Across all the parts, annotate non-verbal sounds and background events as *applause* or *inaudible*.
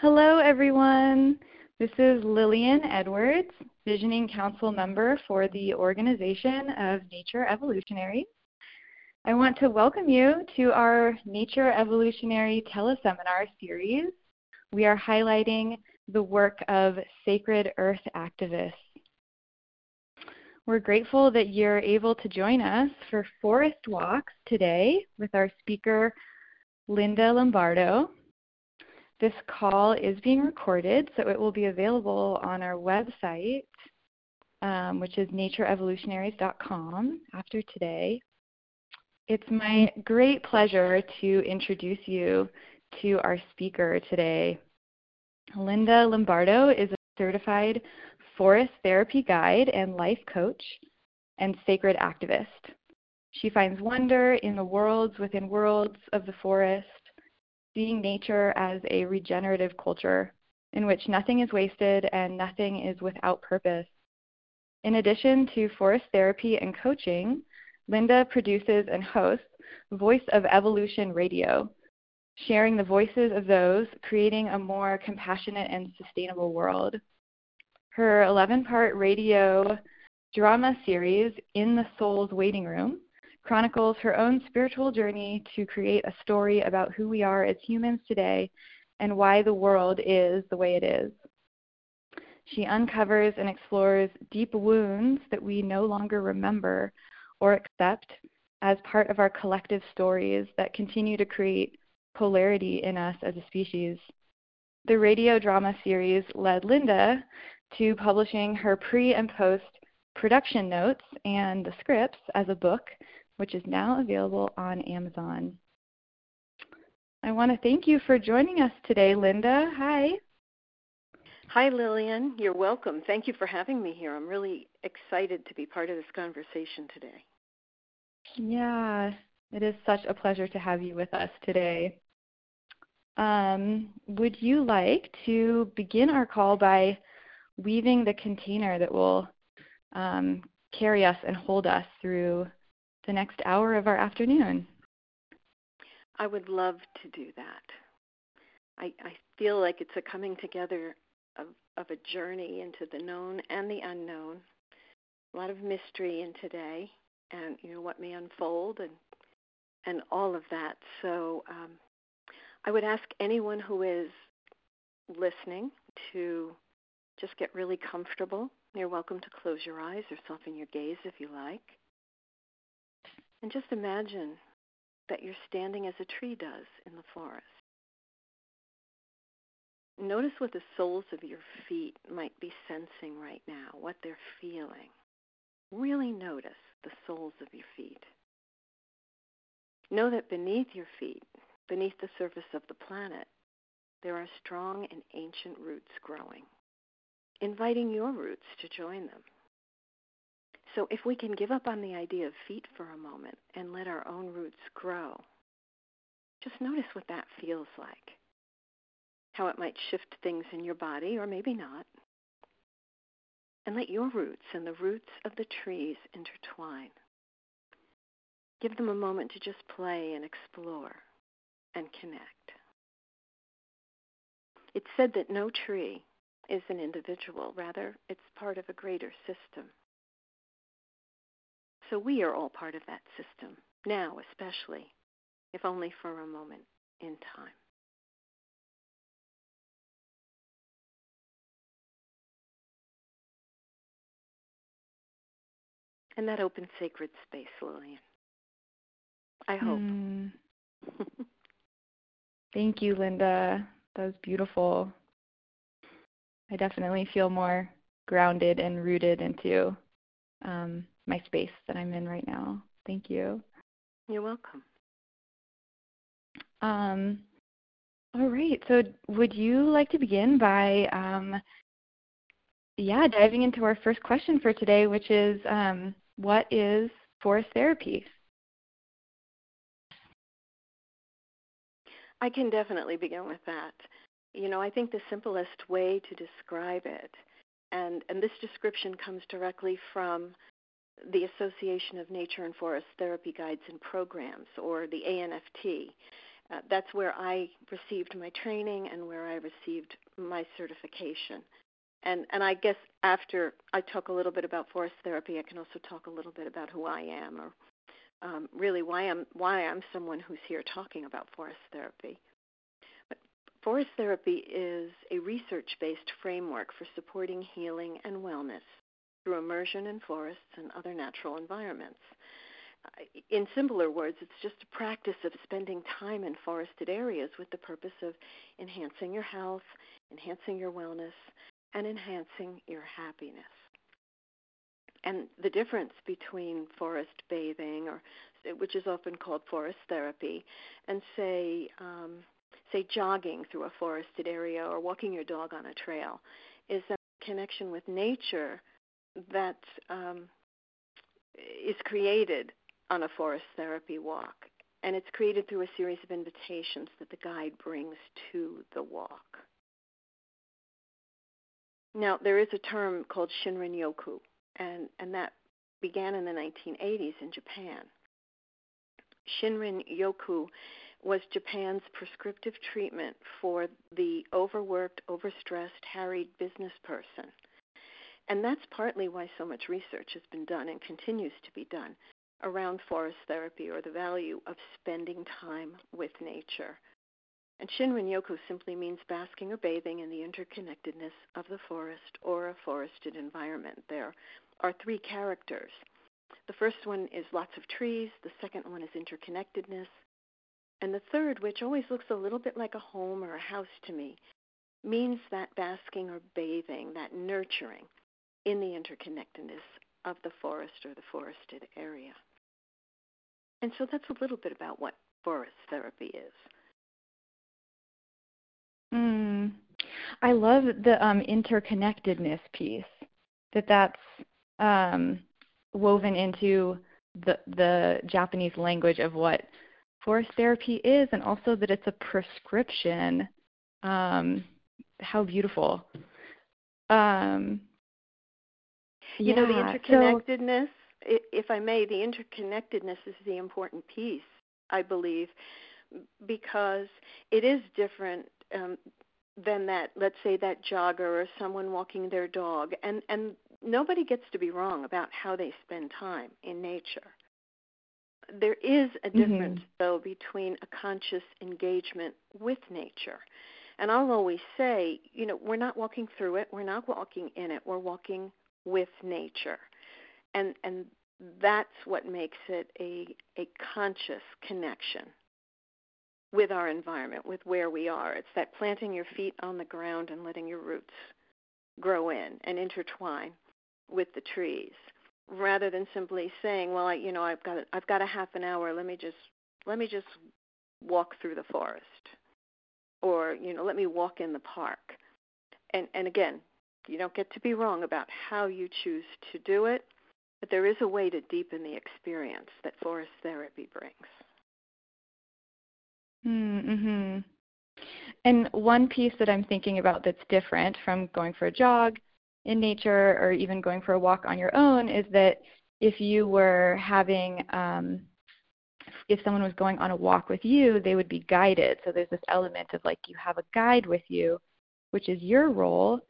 Hello, everyone. This is Lillian Edwards, Visioning Council member for the Organization of Nature Evolutionaries. I want to welcome you to our Nature Evolutionary teleseminar series. We are highlighting the work of sacred earth activists. We're grateful that you're able to join us for forest walks today with our speaker, Linda Lombardo. This call is being recorded, so it will be available on our website, um, which is natureevolutionaries.com after today. It's my great pleasure to introduce you to our speaker today. Linda Lombardo is a certified forest therapy guide and life coach and sacred activist. She finds wonder in the worlds within worlds of the forest seeing nature as a regenerative culture in which nothing is wasted and nothing is without purpose. In addition to forest therapy and coaching, Linda produces and hosts Voice of Evolution Radio, sharing the voices of those creating a more compassionate and sustainable world. Her 11 part radio drama series, In the Soul's Waiting Room, chronicles her own spiritual journey to create a story about who we are as humans today and why the world is the way it is. She uncovers and explores deep wounds that we no longer remember or accept as part of our collective stories that continue to create polarity in us as a species. The radio drama series led Linda to publishing her pre and post production notes and the scripts as a book which is now available on Amazon. I want to thank you for joining us today, Linda. Hi. Hi, Lillian. You're welcome. Thank you for having me here. I'm really excited to be part of this conversation today. Yeah, it is such a pleasure to have you with us today. Um, would you like to begin our call by weaving the container that will um, carry us and hold us through the next hour of our afternoon. I would love to do that. I, I feel like it's a coming together of, of a journey into the known and the unknown. A lot of mystery in today, and you know what may unfold, and and all of that. So um, I would ask anyone who is listening to just get really comfortable. You're welcome to close your eyes or soften your gaze if you like. And just imagine that you're standing as a tree does in the forest. Notice what the soles of your feet might be sensing right now, what they're feeling. Really notice the soles of your feet. Know that beneath your feet, beneath the surface of the planet, there are strong and ancient roots growing, inviting your roots to join them. So if we can give up on the idea of feet for a moment and let our own roots grow, just notice what that feels like. How it might shift things in your body, or maybe not. And let your roots and the roots of the trees intertwine. Give them a moment to just play and explore and connect. It's said that no tree is an individual, rather, it's part of a greater system. So we are all part of that system, now especially, if only for a moment in time. And that open sacred space, Lillian. I hope. Mm. *laughs* Thank you, Linda. That was beautiful. I definitely feel more grounded and rooted into um, my space that I'm in right now. Thank you. You're welcome. Um, all right. So, would you like to begin by, um, yeah, diving into our first question for today, which is, um, what is forest therapy? I can definitely begin with that. You know, I think the simplest way to describe it, and and this description comes directly from the Association of Nature and Forest Therapy Guides and Programs, or the ANFT. Uh, that's where I received my training and where I received my certification. And and I guess after I talk a little bit about forest therapy, I can also talk a little bit about who I am, or um, really why I'm why I'm someone who's here talking about forest therapy. But forest therapy is a research-based framework for supporting healing and wellness through immersion in forests and other natural environments. In simpler words, it's just a practice of spending time in forested areas with the purpose of enhancing your health, enhancing your wellness, and enhancing your happiness. And the difference between forest bathing, or which is often called forest therapy, and say um, say jogging through a forested area or walking your dog on a trail, is that connection with nature that um, is created on a forest therapy walk. And it's created through a series of invitations that the guide brings to the walk. Now, there is a term called Shinrin Yoku, and, and that began in the 1980s in Japan. Shinrin Yoku was Japan's prescriptive treatment for the overworked, overstressed, harried business person. And that's partly why so much research has been done and continues to be done around forest therapy or the value of spending time with nature. And Shinrin Yoku simply means basking or bathing in the interconnectedness of the forest or a forested environment. There are three characters. The first one is lots of trees, the second one is interconnectedness, and the third, which always looks a little bit like a home or a house to me, means that basking or bathing, that nurturing in the interconnectedness of the forest or the forested area. And so that's a little bit about what forest therapy is. Mm. I love the um, interconnectedness piece. That that's um, woven into the the Japanese language of what forest therapy is, and also that it's a prescription. Um, how beautiful. Um, you yeah, know the interconnectedness. So, if I may, the interconnectedness is the important piece, I believe, because it is different um, than that. Let's say that jogger or someone walking their dog, and and nobody gets to be wrong about how they spend time in nature. There is a mm-hmm. difference, mm-hmm. though, between a conscious engagement with nature. And I'll always say, you know, we're not walking through it, we're not walking in it, we're walking with nature and and that's what makes it a a conscious connection with our environment, with where we are. It's that planting your feet on the ground and letting your roots grow in and intertwine with the trees, rather than simply saying, "Well, I, you know, I've got I've got a half an hour. Let me just let me just walk through the forest, or you know, let me walk in the park." And and again, you don't get to be wrong about how you choose to do it but there is a way to deepen the experience that forest therapy brings. Mm-hmm. And one piece that I'm thinking about that's different from going for a jog in nature or even going for a walk on your own is that if you were having, um, if someone was going on a walk with you, they would be guided. So there's this element of like you have a guide with you, which is your role.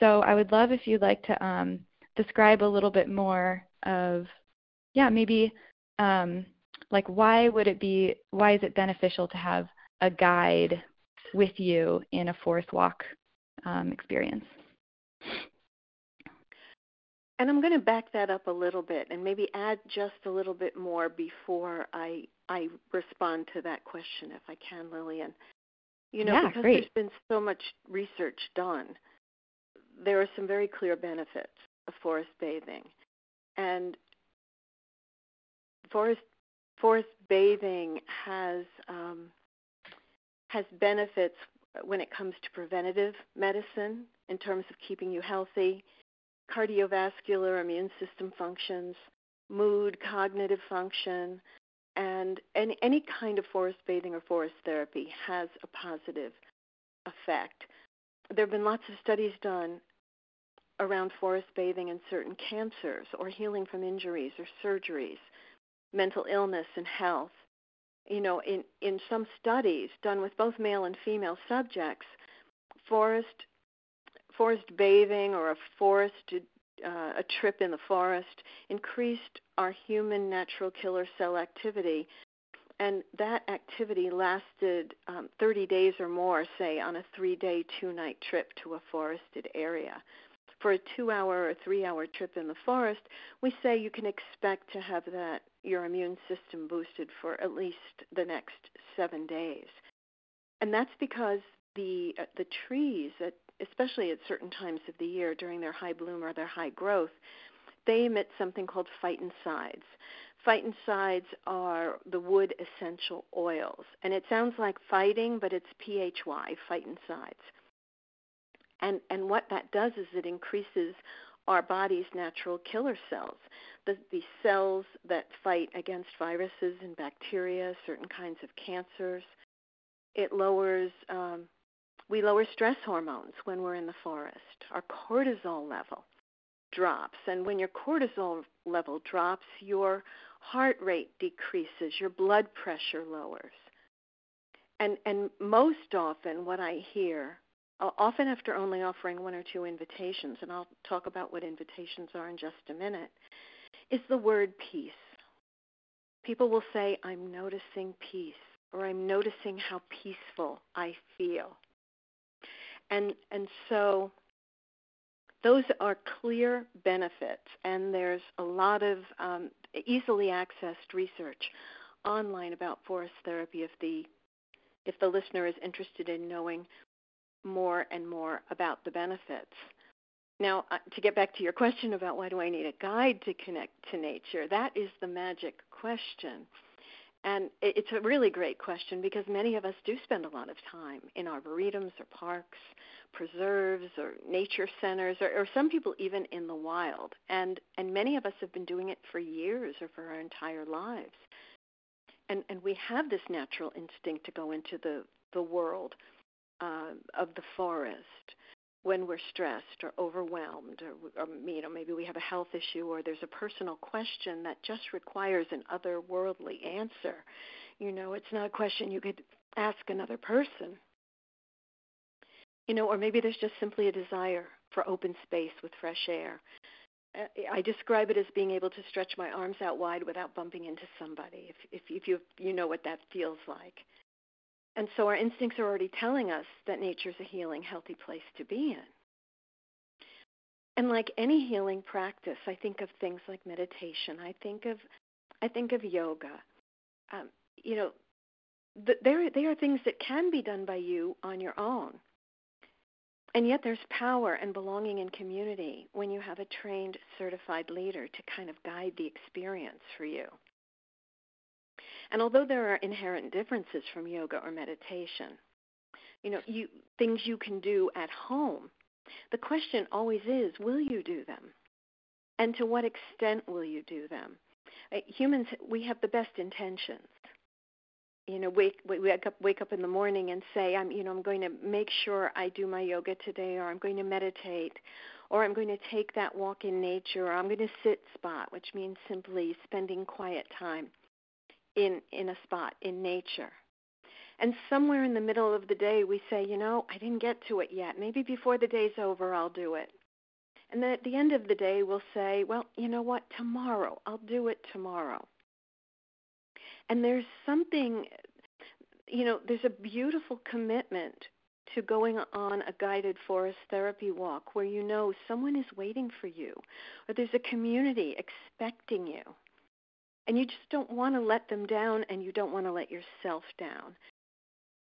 So I would love if you'd like to um, describe a little bit more of yeah maybe um, like why would it be why is it beneficial to have a guide with you in a forest walk um, experience and i'm going to back that up a little bit and maybe add just a little bit more before i i respond to that question if i can lillian you know yeah, because great. there's been so much research done there are some very clear benefits of forest bathing and forest forest bathing has um, has benefits when it comes to preventative medicine in terms of keeping you healthy, cardiovascular, immune system functions, mood, cognitive function, and any, any kind of forest bathing or forest therapy has a positive effect. There have been lots of studies done around forest bathing and certain cancers or healing from injuries or surgeries, mental illness and health. you know, in, in some studies done with both male and female subjects, forest forest bathing or a forest uh, a trip in the forest increased our human natural killer cell activity and that activity lasted um, 30 days or more, say, on a three day, two night trip to a forested area. For a two hour or three hour trip in the forest, we say you can expect to have that your immune system boosted for at least the next seven days. And that's because the uh, the trees, at, especially at certain times of the year during their high bloom or their high growth, they emit something called phytoncides. Phytoncides are the wood essential oils. And it sounds like fighting, but it's PHY, phytoncides. And, and what that does is it increases our body's natural killer cells, the, the cells that fight against viruses and bacteria, certain kinds of cancers. It lowers, um, we lower stress hormones when we're in the forest, our cortisol level drops. And when your cortisol level drops, your heart rate decreases, your blood pressure lowers. And, and most often, what I hear, often after only offering one or two invitations, and I'll talk about what invitations are in just a minute, is the word peace. People will say, I'm noticing peace, or I'm noticing how peaceful I feel. And, and so those are clear benefits, and there's a lot of um, easily accessed research online about forest therapy if the if the listener is interested in knowing more and more about the benefits. Now, uh, to get back to your question about why do I need a guide to connect to nature, that is the magic question. And it's a really great question because many of us do spend a lot of time in arboretums or parks, preserves or nature centers, or, or some people even in the wild. And and many of us have been doing it for years or for our entire lives. And and we have this natural instinct to go into the the world uh, of the forest when we're stressed or overwhelmed or, or you know maybe we have a health issue or there's a personal question that just requires an otherworldly answer you know it's not a question you could ask another person you know or maybe there's just simply a desire for open space with fresh air uh, I describe it as being able to stretch my arms out wide without bumping into somebody. If if, if you you know what that feels like, and so our instincts are already telling us that nature is a healing, healthy place to be in. And like any healing practice, I think of things like meditation. I think of, I think of yoga. Um, you know, th- there there are things that can be done by you on your own. And yet there's power and belonging in community when you have a trained, certified leader to kind of guide the experience for you. And although there are inherent differences from yoga or meditation, you know, you, things you can do at home, the question always is, will you do them? And to what extent will you do them? Uh, humans, we have the best intentions. You know, wake wake up wake up in the morning and say, I'm you know I'm going to make sure I do my yoga today, or I'm going to meditate, or I'm going to take that walk in nature, or I'm going to sit spot, which means simply spending quiet time in in a spot in nature. And somewhere in the middle of the day we say, you know, I didn't get to it yet. Maybe before the day's over I'll do it. And then at the end of the day we'll say, well, you know what? Tomorrow. I'll do it tomorrow. And there's something you know, there's a beautiful commitment to going on a guided forest therapy walk where you know someone is waiting for you or there's a community expecting you and you just don't want to let them down and you don't want to let yourself down.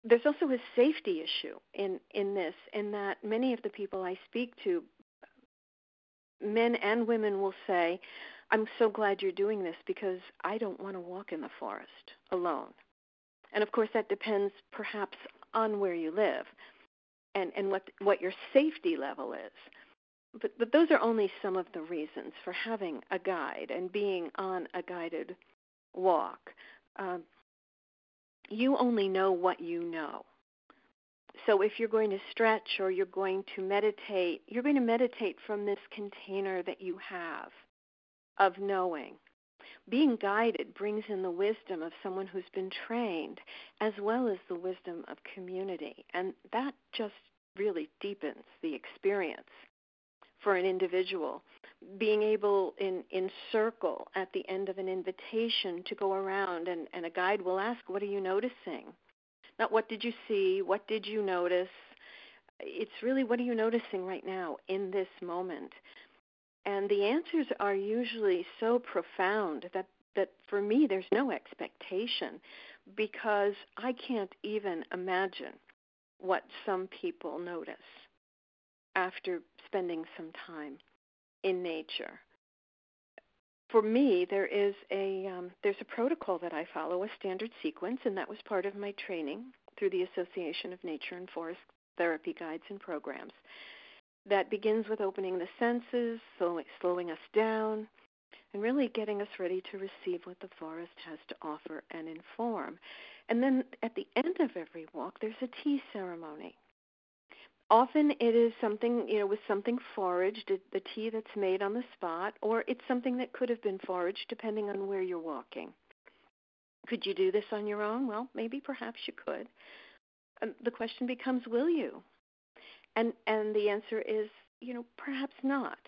There's also a safety issue in, in this, in that many of the people I speak to, men and women, will say, I'm so glad you're doing this because I don't want to walk in the forest alone. And of course, that depends perhaps on where you live and, and what, what your safety level is but, but those are only some of the reasons for having a guide and being on a guided walk. Um, you only know what you know. So if you're going to stretch or you're going to meditate, you're going to meditate from this container that you have of knowing. being guided brings in the wisdom of someone who's been trained as well as the wisdom of community. And that just really deepens the experience for an individual. Being able in, in circle at the end of an invitation to go around and, and a guide will ask, What are you noticing? Not what did you see, what did you notice? It's really what are you noticing right now in this moment? and the answers are usually so profound that that for me there's no expectation because I can't even imagine what some people notice after spending some time in nature. For me, there is a um, there's a protocol that I follow, a standard sequence, and that was part of my training through the Association of Nature and Forest Therapy Guides and Programs that begins with opening the senses, slowing us down, and really getting us ready to receive what the forest has to offer and inform. And then at the end of every walk, there's a tea ceremony. Often it is something, you know, with something foraged, the tea that's made on the spot, or it's something that could have been foraged depending on where you're walking. Could you do this on your own? Well, maybe perhaps you could. Um, the question becomes will you? And and the answer is, you know, perhaps not.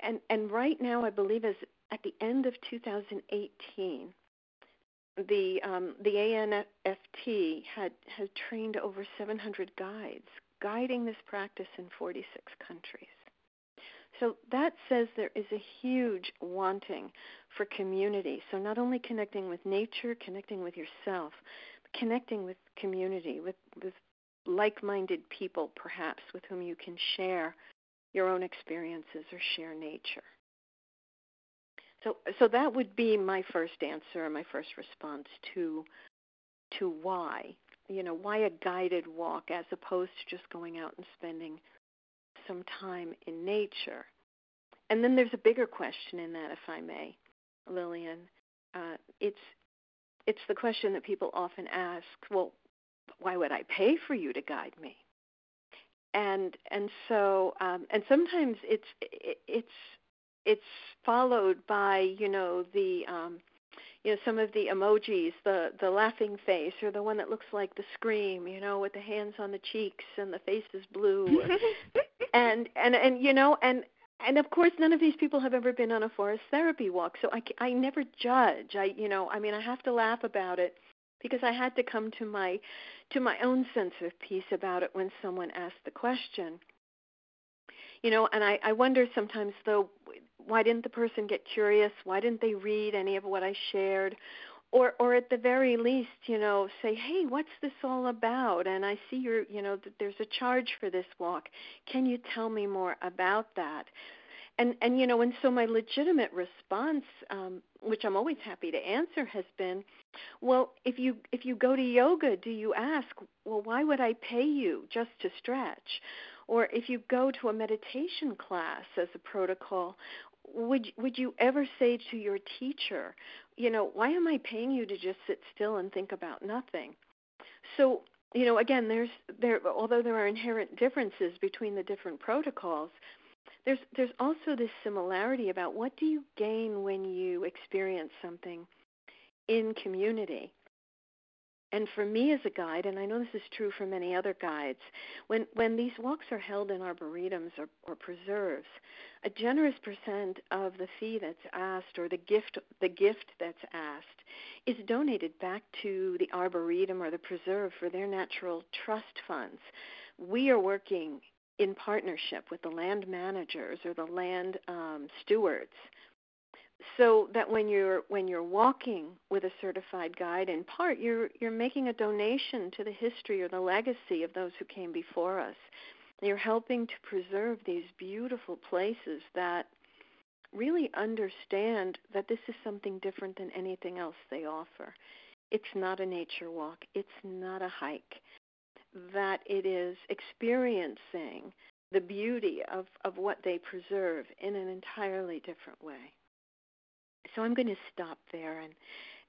And and right now I believe is at the end of 2018 the um, the ANFT had has trained over 700 guides guiding this practice in 46 countries. So that says there is a huge wanting for community. So not only connecting with nature, connecting with yourself, connecting with community, with, with like minded people, perhaps, with whom you can share your own experiences or share nature. So, so that would be my first answer, my first response to to why, you know, why a guided walk as opposed to just going out and spending some time in nature. And then there's a bigger question in that, if I may, Lillian. Uh, it's it's the question that people often ask. Well, why would I pay for you to guide me? And and so um, and sometimes it's it's it's followed by you know the um, you know some of the emojis, the the laughing face, or the one that looks like the scream, you know, with the hands on the cheeks and the face is blue, *laughs* and and and you know and and of course none of these people have ever been on a forest therapy walk so i i never judge i you know i mean i have to laugh about it because I had to come to my to my own sense of peace about it when someone asked the question. You know, and I, I wonder sometimes though why didn't the person get curious? Why didn't they read any of what I shared? Or or at the very least, you know, say, "Hey, what's this all about?" And I see you're, you know, that there's a charge for this walk. Can you tell me more about that? and and you know and so my legitimate response um which i'm always happy to answer has been well if you if you go to yoga do you ask well why would i pay you just to stretch or if you go to a meditation class as a protocol would would you ever say to your teacher you know why am i paying you to just sit still and think about nothing so you know again there's there although there are inherent differences between the different protocols there's there's also this similarity about what do you gain when you experience something in community. And for me as a guide, and I know this is true for many other guides, when, when these walks are held in arboretums or, or preserves, a generous percent of the fee that's asked or the gift the gift that's asked is donated back to the arboretum or the preserve for their natural trust funds. We are working in partnership with the land managers or the land um, stewards so that when you're when you're walking with a certified guide in part you're you're making a donation to the history or the legacy of those who came before us. You're helping to preserve these beautiful places that really understand that this is something different than anything else they offer. It's not a nature walk. It's not a hike. That it is experiencing the beauty of, of what they preserve in an entirely different way. So I'm going to stop there and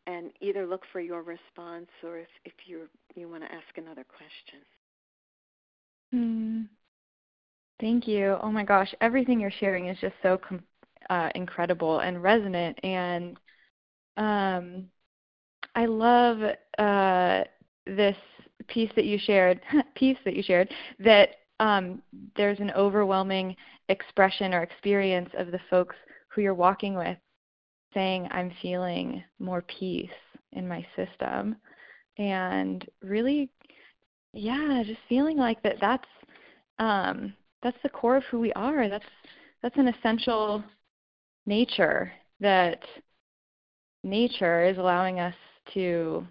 and either look for your response or if, if you you want to ask another question. Mm. Thank you. Oh my gosh, everything you're sharing is just so com- uh, incredible and resonant. And um, I love uh, this piece that you shared, *laughs* piece that you shared, that um, there's an overwhelming expression or experience of the folks who you're walking with saying, I'm feeling more peace in my system. And really, yeah, just feeling like that that's um, that's the core of who we are. That's that's an essential nature that nature is allowing us to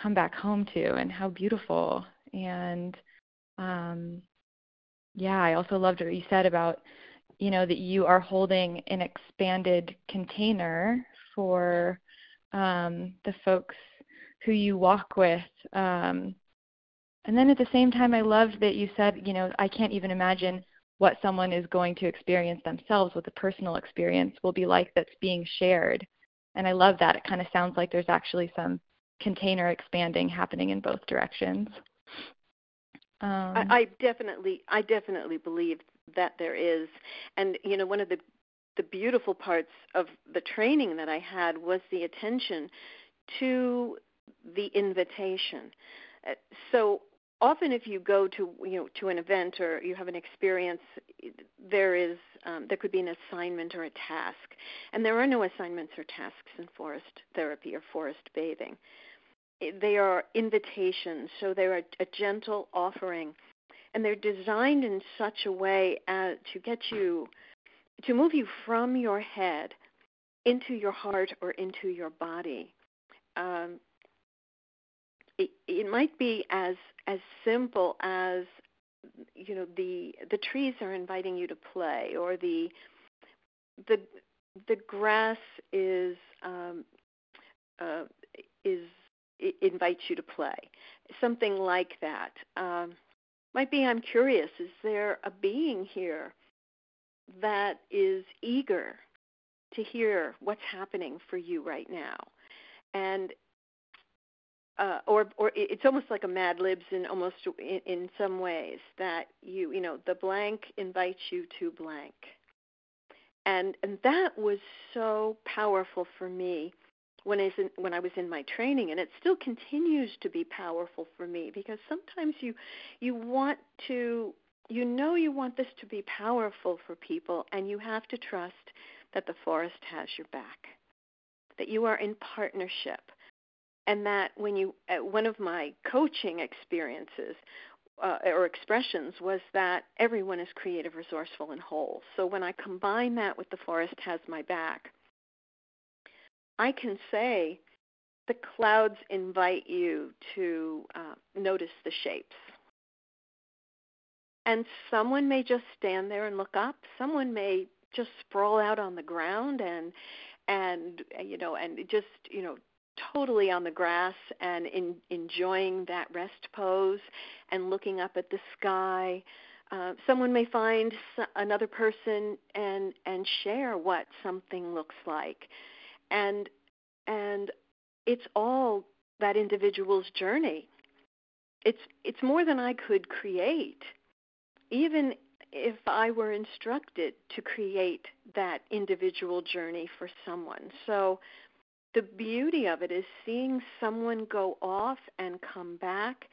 come back home to and how beautiful and um, yeah i also loved what you said about you know that you are holding an expanded container for um, the folks who you walk with um, and then at the same time i loved that you said you know i can't even imagine what someone is going to experience themselves what the personal experience will be like that's being shared and i love that it kind of sounds like there's actually some container expanding happening in both directions. Um, I, I definitely, I definitely believe that there is, and you know, one of the the beautiful parts of the training that I had was the attention to the invitation. Uh, so often, if you go to you know to an event or you have an experience, there is um, there could be an assignment or a task, and there are no assignments or tasks in forest therapy or forest bathing. They are invitations, so they're a, a gentle offering, and they're designed in such a way as to get you to move you from your head into your heart or into your body. Um, it, it might be as as simple as you know the the trees are inviting you to play, or the the the grass is um, uh, is invites you to play, something like that. Um, might be I'm curious, is there a being here that is eager to hear what's happening for you right now? And uh, or or it's almost like a Mad Libs in almost in, in some ways that you you know the blank invites you to blank, and and that was so powerful for me when I was in, when I was in my training, and it still continues to be powerful for me because sometimes you you want to you know you want this to be powerful for people, and you have to trust that the forest has your back, that you are in partnership, and that when you uh, one of my coaching experiences uh, or expressions was that everyone is creative, resourceful, and whole. So when I combine that with the forest has my back I can say the clouds invite you to uh, notice the shapes. And someone may just stand there and look up. Someone may just sprawl out on the ground and and you know and just you know totally on the grass and in, enjoying that rest pose and looking up at the sky. Uh, someone may find another person and and share what something looks like and and it's all that individual's journey. It's it's more than i could create. Even if i were instructed to create that individual journey for someone. So the beauty of it is seeing someone go off and come back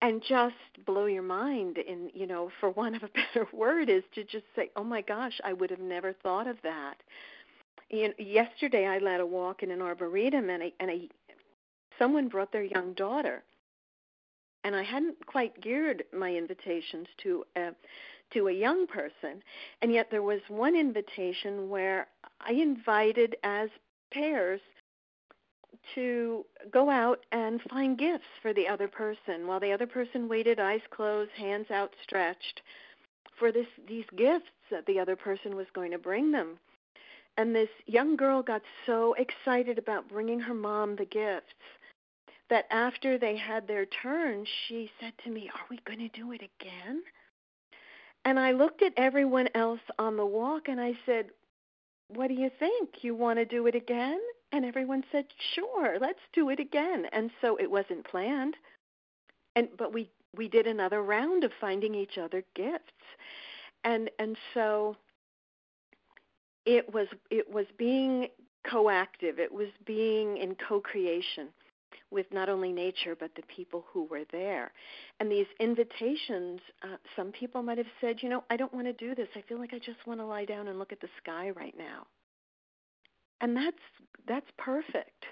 and just blow your mind in you know for *laughs* want of a better word is to just say oh my gosh i would have never thought of that yesterday I led a walk in an arboretum, and a, and a someone brought their young daughter, and I hadn't quite geared my invitations to a to a young person, and yet there was one invitation where I invited as pairs to go out and find gifts for the other person while the other person waited eyes closed hands outstretched for this these gifts that the other person was going to bring them and this young girl got so excited about bringing her mom the gifts that after they had their turn, she said to me, Are we going to do it again? And I looked at everyone else on the walk and I said, What do you think? You want to do it again? And everyone said, Sure, let's do it again. And so it wasn't planned. And but we we did another round of finding each other gifts. And and so it was it was being coactive. It was being in co-creation with not only nature but the people who were there. And these invitations, uh, some people might have said, you know, I don't want to do this. I feel like I just want to lie down and look at the sky right now. And that's that's perfect.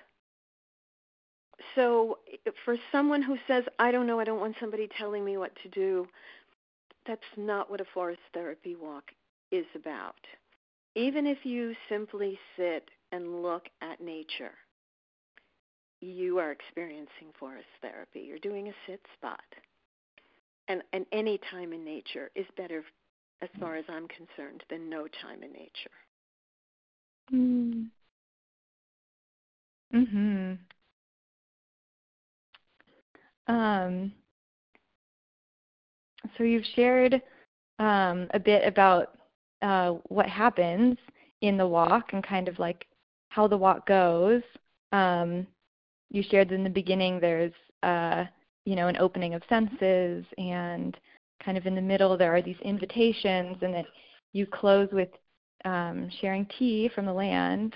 So for someone who says, I don't know, I don't want somebody telling me what to do, that's not what a forest therapy walk is about. Even if you simply sit and look at nature, you are experiencing forest therapy. You're doing a sit spot. And, and any time in nature is better, as far as I'm concerned, than no time in nature. Mm. Mhm. Um, so you've shared um, a bit about uh, what happens in the walk and kind of like how the walk goes. Um, you shared in the beginning there's uh, you know an opening of senses and kind of in the middle there are these invitations and that you close with um, sharing tea from the land,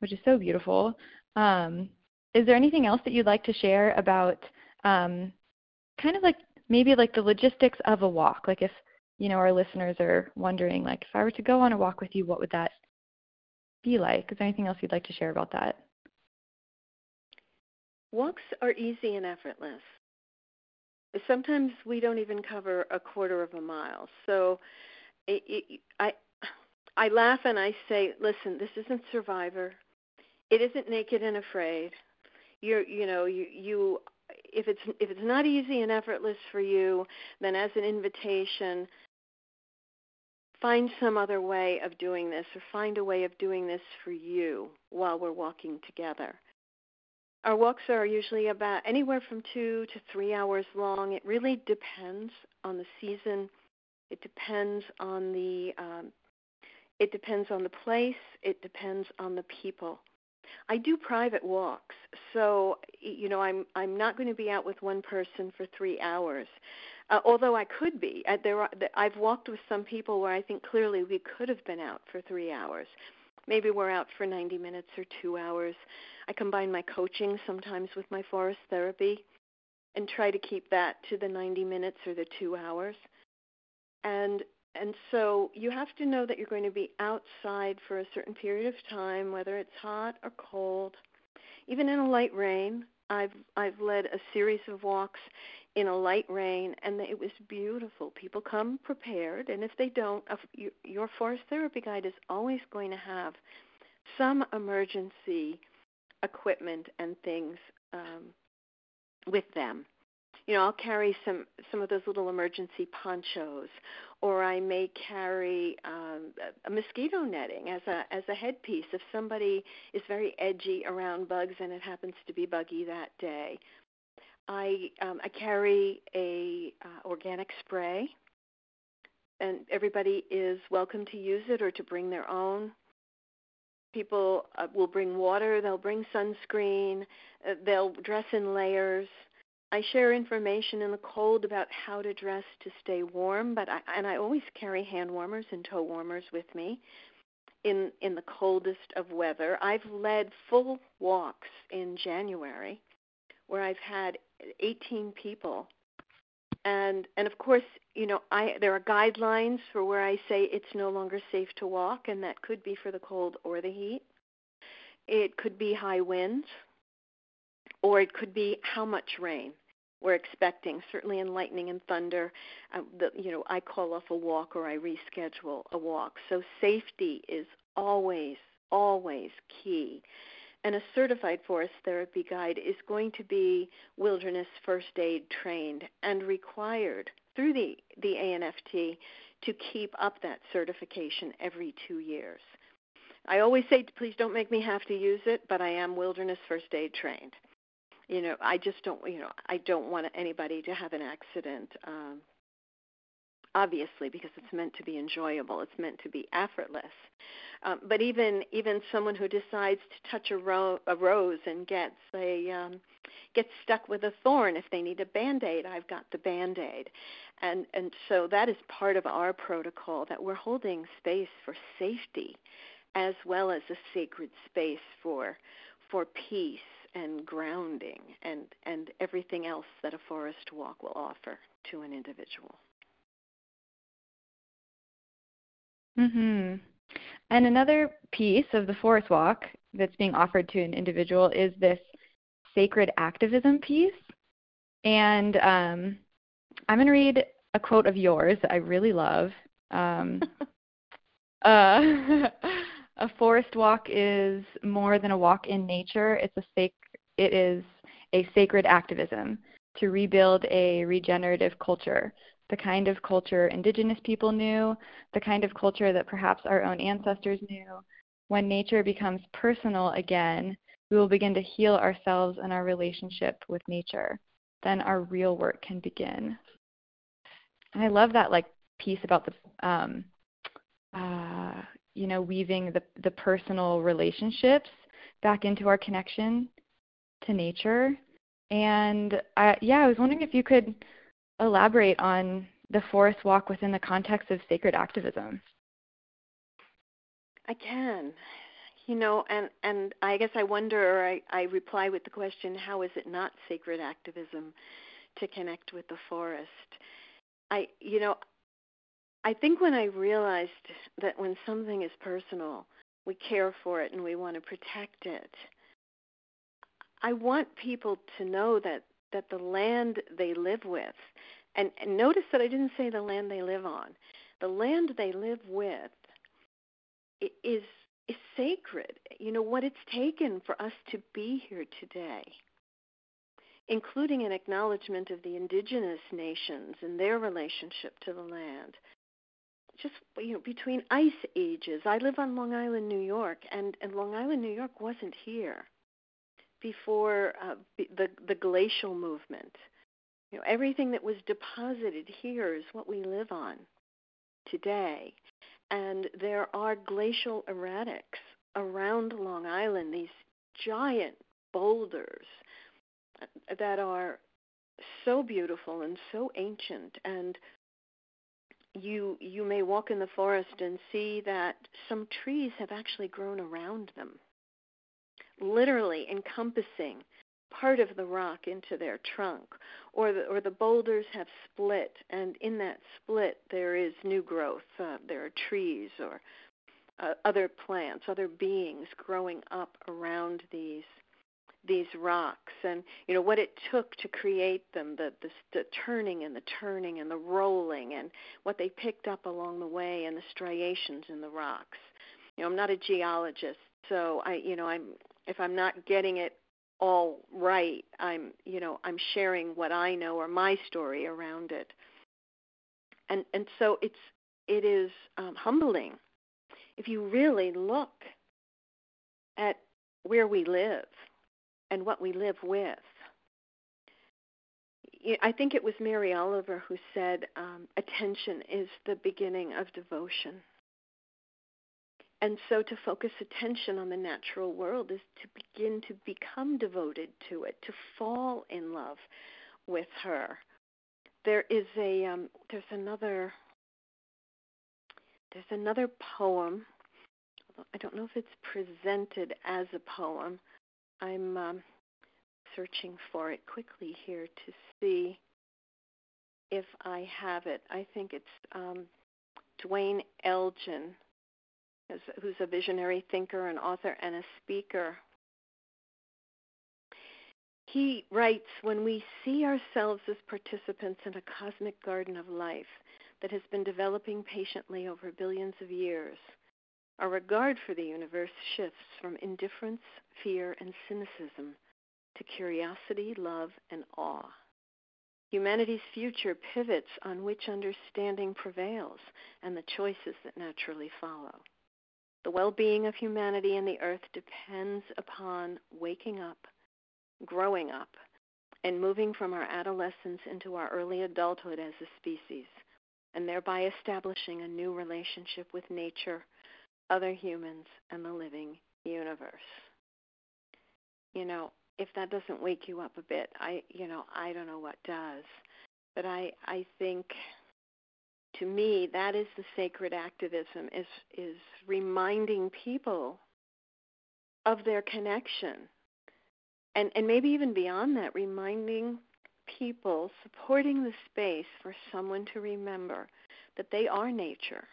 which is so beautiful. Um, is there anything else that you'd like to share about um, kind of like maybe like the logistics of a walk? Like if you know our listeners are wondering, like if I were to go on a walk with you, what would that be like? Is there anything else you'd like to share about that? Walks are easy and effortless. Sometimes we don't even cover a quarter of a mile. So it, it, I I laugh and I say, listen, this isn't Survivor. It isn't Naked and Afraid. You're you know you you if it's if it's not easy and effortless for you, then as an invitation, find some other way of doing this or find a way of doing this for you while we're walking together. Our walks are usually about anywhere from two to three hours long. It really depends on the season. It depends on the um, it depends on the place. It depends on the people. I do private walks, so you know I'm I'm not going to be out with one person for three hours. Uh, although I could be, uh, there are, I've walked with some people where I think clearly we could have been out for three hours. Maybe we're out for 90 minutes or two hours. I combine my coaching sometimes with my forest therapy and try to keep that to the 90 minutes or the two hours. And and so you have to know that you're going to be outside for a certain period of time, whether it's hot or cold. Even in a light rain, I've I've led a series of walks in a light rain, and it was beautiful. People come prepared, and if they don't, your forest therapy guide is always going to have some emergency equipment and things um, with them. You know, I'll carry some some of those little emergency ponchos, or I may carry um, a mosquito netting as a as a headpiece if somebody is very edgy around bugs and it happens to be buggy that day. I um, I carry a uh, organic spray, and everybody is welcome to use it or to bring their own. People uh, will bring water. They'll bring sunscreen. Uh, they'll dress in layers. I share information in the cold about how to dress to stay warm, but I, and I always carry hand warmers and toe warmers with me in in the coldest of weather. I've led full walks in January where I've had 18 people. And and of course, you know, I there are guidelines for where I say it's no longer safe to walk and that could be for the cold or the heat. It could be high winds or it could be how much rain we're expecting. Certainly in lightning and thunder, uh, the, you know, I call off a walk or I reschedule a walk. So safety is always always key and a certified forest therapy guide is going to be wilderness first aid trained and required through the, the ANFT to keep up that certification every two years. I always say, please don't make me have to use it, but I am wilderness first aid trained. You know, I just don't, you know, I don't want anybody to have an accident um, obviously because it's meant to be enjoyable it's meant to be effortless um, but even even someone who decides to touch a, ro- a rose and gets a um, gets stuck with a thorn if they need a band-aid i've got the band-aid and and so that is part of our protocol that we're holding space for safety as well as a sacred space for for peace and grounding and and everything else that a forest walk will offer to an individual. Mhm. And another piece of the forest walk that's being offered to an individual is this sacred activism piece. And um, I'm going to read a quote of yours that I really love. Um, *laughs* uh, *laughs* a forest walk is more than a walk in nature. It's a sac- it is a sacred activism to rebuild a regenerative culture, the kind of culture indigenous people knew, the kind of culture that perhaps our own ancestors knew. When nature becomes personal again, we will begin to heal ourselves and our relationship with nature. Then our real work can begin. And I love that like piece about the um, uh, you know weaving the the personal relationships back into our connection to nature. And I, yeah, I was wondering if you could elaborate on the forest walk within the context of sacred activism. I can. You know, and and I guess I wonder, or I, I reply with the question, how is it not sacred activism to connect with the forest? I, you know, I think when I realized that when something is personal, we care for it and we want to protect it. I want people to know that that the land they live with, and, and notice that I didn't say the land they live on, the land they live with is is sacred. You know what it's taken for us to be here today including an acknowledgement of the indigenous nations and their relationship to the land. Just you know, between ice ages, I live on Long Island, New York, and, and Long Island, New York wasn't here before uh, the the glacial movement. You know, everything that was deposited here is what we live on today. And there are glacial erratics around Long Island, these giant boulders that are so beautiful and so ancient and you you may walk in the forest and see that some trees have actually grown around them literally encompassing part of the rock into their trunk or the or the boulders have split and in that split there is new growth. Uh, there are trees or uh, other plants other beings growing up around these these rocks. And you know what it took to create them the, the the turning and the turning and the rolling and what they picked up along the way and the striations in the rocks. You know i'm not a geologist so i you know i'm if i'm not getting it all right i'm you know i'm sharing what i know or my story around it and and so it's it is um, humbling if you really look at where we live and what we live with. I think it was Mary Oliver who said, um, attention is the beginning of devotion. And so to focus attention on the natural world is to begin to become devoted to it, to fall in love with her. There is a um, there's another there's another poem. I don't know if it's presented as a poem, I'm um, searching for it quickly here to see if I have it. I think it's um, Duane Elgin, who's a visionary thinker, an author, and a speaker. He writes When we see ourselves as participants in a cosmic garden of life that has been developing patiently over billions of years, our regard for the universe shifts from indifference, fear, and cynicism to curiosity, love, and awe. Humanity's future pivots on which understanding prevails and the choices that naturally follow. The well being of humanity and the earth depends upon waking up, growing up, and moving from our adolescence into our early adulthood as a species, and thereby establishing a new relationship with nature, other humans, and the living universe. You know, if that doesn't wake you up a bit, I you know, I don't know what does. But I I think to me, that is the sacred activism is is reminding people of their connection. And and maybe even beyond that, reminding people, supporting the space for someone to remember that they are nature.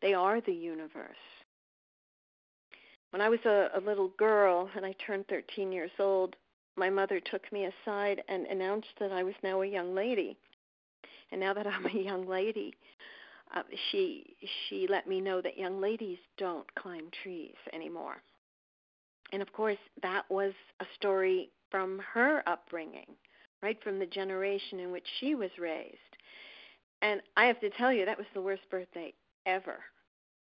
They are the universe. When I was a, a little girl and I turned 13 years old, my mother took me aside and announced that I was now a young lady. And now that *laughs* I'm a young lady, uh, she she let me know that young ladies don't climb trees anymore. And of course, that was a story from her upbringing, right from the generation in which she was raised. And I have to tell you, that was the worst birthday ever.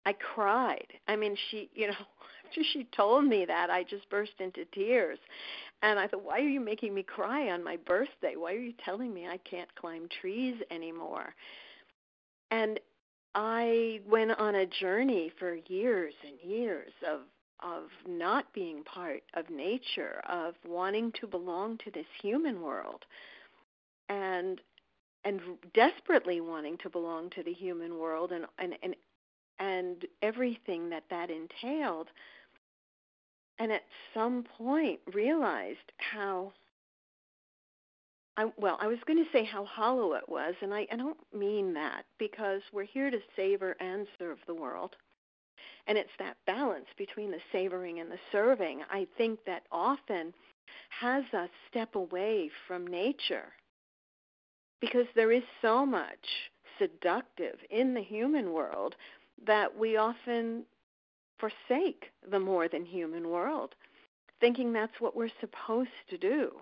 I cried. I mean, she, you know, *laughs* after she told me that, I just burst into tears. And I thought, why are you making me cry on my birthday? Why are you telling me I can't climb trees anymore? And I went on a journey for years and years of of not being part of nature, of wanting to belong to this human world. And and desperately wanting to belong to the human world and and and and everything that that entailed and at some point realized how I, well, I was going to say how hollow it was, and I, I don't mean that because we're here to savor and serve the world. And it's that balance between the savoring and the serving, I think, that often has us step away from nature because there is so much seductive in the human world that we often forsake the more than human world, thinking that's what we're supposed to do.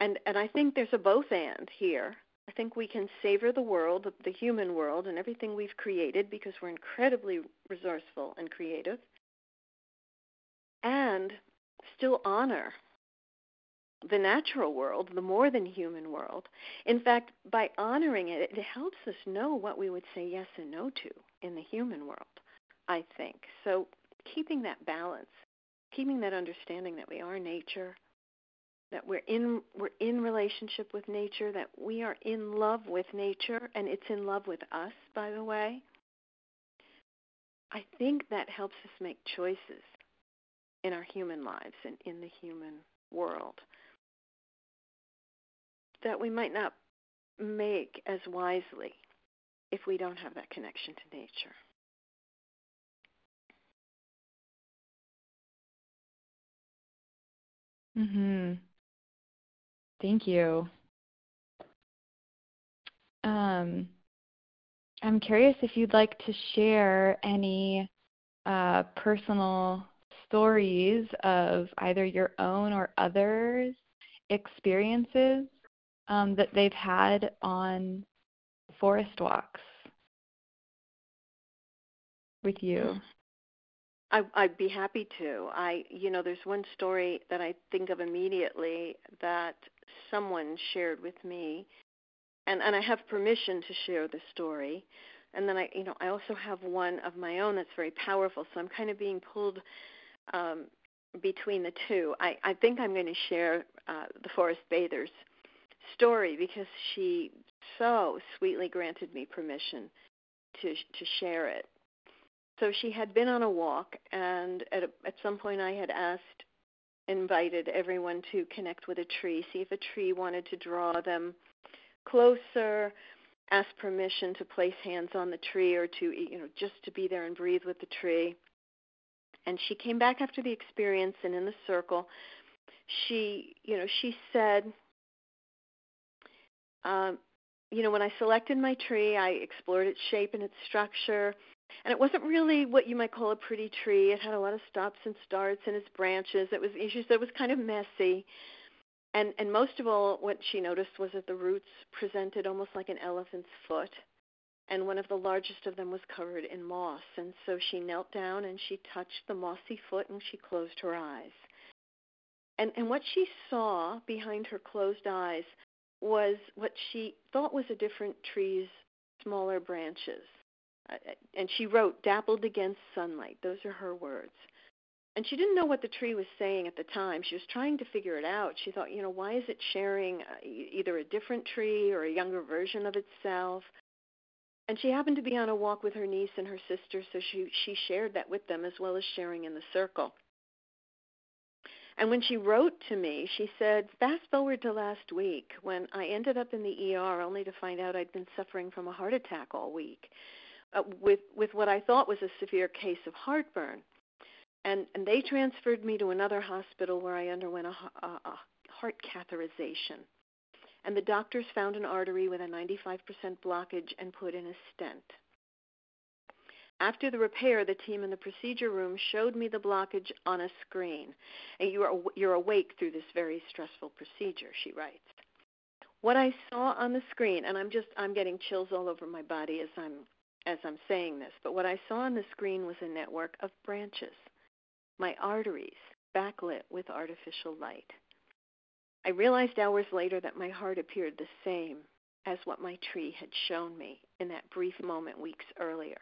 And and I think there's a both and here. I think we can savor the world, the human world, and everything we've created because we're incredibly resourceful and creative, and still honor the natural world, the more than human world. In fact, by honoring it, it helps us know what we would say yes and no to in the human world, I think. So, keeping that balance, keeping that understanding that we are nature, that we're in we're in relationship with nature, that we are in love with nature and it's in love with us, by the way. I think that helps us make choices in our human lives and in the human world that we might not make as wisely if we don't have that connection to nature. Mhm. Thank you. Um, I'm curious if you'd like to share any uh, personal stories of either your own or others' experiences um, that they've had on forest walks with you. I, I'd be happy to. I, you know, there's one story that I think of immediately that someone shared with me, and and I have permission to share the story. And then I, you know, I also have one of my own that's very powerful. So I'm kind of being pulled um, between the two. I, I think I'm going to share uh, the forest bathers story because she so sweetly granted me permission to to share it. So she had been on a walk, and at a, at some point I had asked, invited everyone to connect with a tree, see if a tree wanted to draw them closer, ask permission to place hands on the tree or to you know just to be there and breathe with the tree. And she came back after the experience, and in the circle, she you know she said um, you know, when I selected my tree, I explored its shape and its structure. And it wasn't really what you might call a pretty tree. It had a lot of stops and starts in its branches. It was, she said, it was kind of messy. And and most of all, what she noticed was that the roots presented almost like an elephant's foot, and one of the largest of them was covered in moss. And so she knelt down and she touched the mossy foot and she closed her eyes. And and what she saw behind her closed eyes was what she thought was a different tree's smaller branches. And she wrote, dappled against sunlight. Those are her words. And she didn't know what the tree was saying at the time. She was trying to figure it out. She thought, you know, why is it sharing uh, either a different tree or a younger version of itself? and she happened to be on a walk with her niece and her sister, so she she shared that with them as well as sharing in the circle. And when she wrote to me, she said, fast forward to last week when I ended up in the ER only to find out I'd been suffering from a heart attack all week uh, with, with what I thought was a severe case of heartburn. And, and they transferred me to another hospital where I underwent a, a, a heart catheterization. And the doctors found an artery with a 95% blockage and put in a stent. After the repair, the team in the procedure room showed me the blockage on a screen. And you are, you're awake through this very stressful procedure, she writes. What I saw on the screen, and I'm just I'm getting chills all over my body as I'm as I'm saying this, but what I saw on the screen was a network of branches, my arteries backlit with artificial light. I realized hours later that my heart appeared the same as what my tree had shown me in that brief moment weeks earlier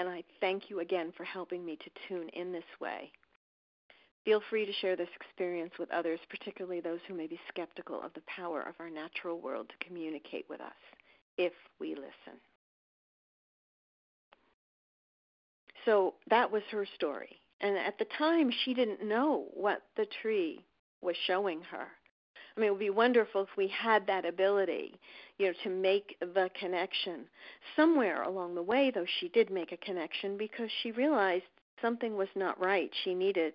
and I thank you again for helping me to tune in this way. Feel free to share this experience with others, particularly those who may be skeptical of the power of our natural world to communicate with us if we listen. So that was her story. And at the time, she didn't know what the tree was showing her. I mean, it would be wonderful if we had that ability, you know, to make the connection. Somewhere along the way, though, she did make a connection because she realized something was not right. She needed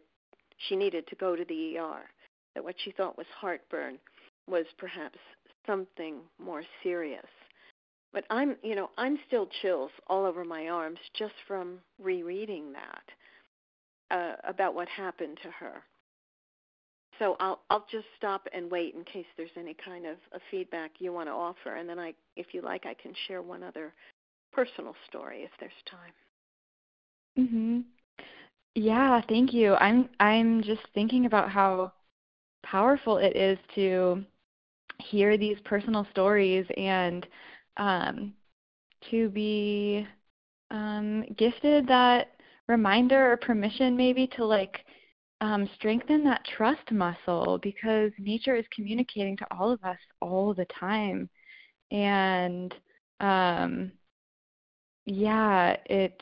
she needed to go to the ER. That what she thought was heartburn was perhaps something more serious. But I'm, you know, I'm still chills all over my arms just from rereading that uh, about what happened to her. So I'll I'll just stop and wait in case there's any kind of a feedback you want to offer, and then I, if you like, I can share one other personal story if there's time. Mhm. Yeah, thank you. I'm I'm just thinking about how powerful it is to hear these personal stories and um, to be um, gifted that reminder or permission maybe to like um, strengthen that trust muscle because nature is communicating to all of us all the time. And um, yeah, it's,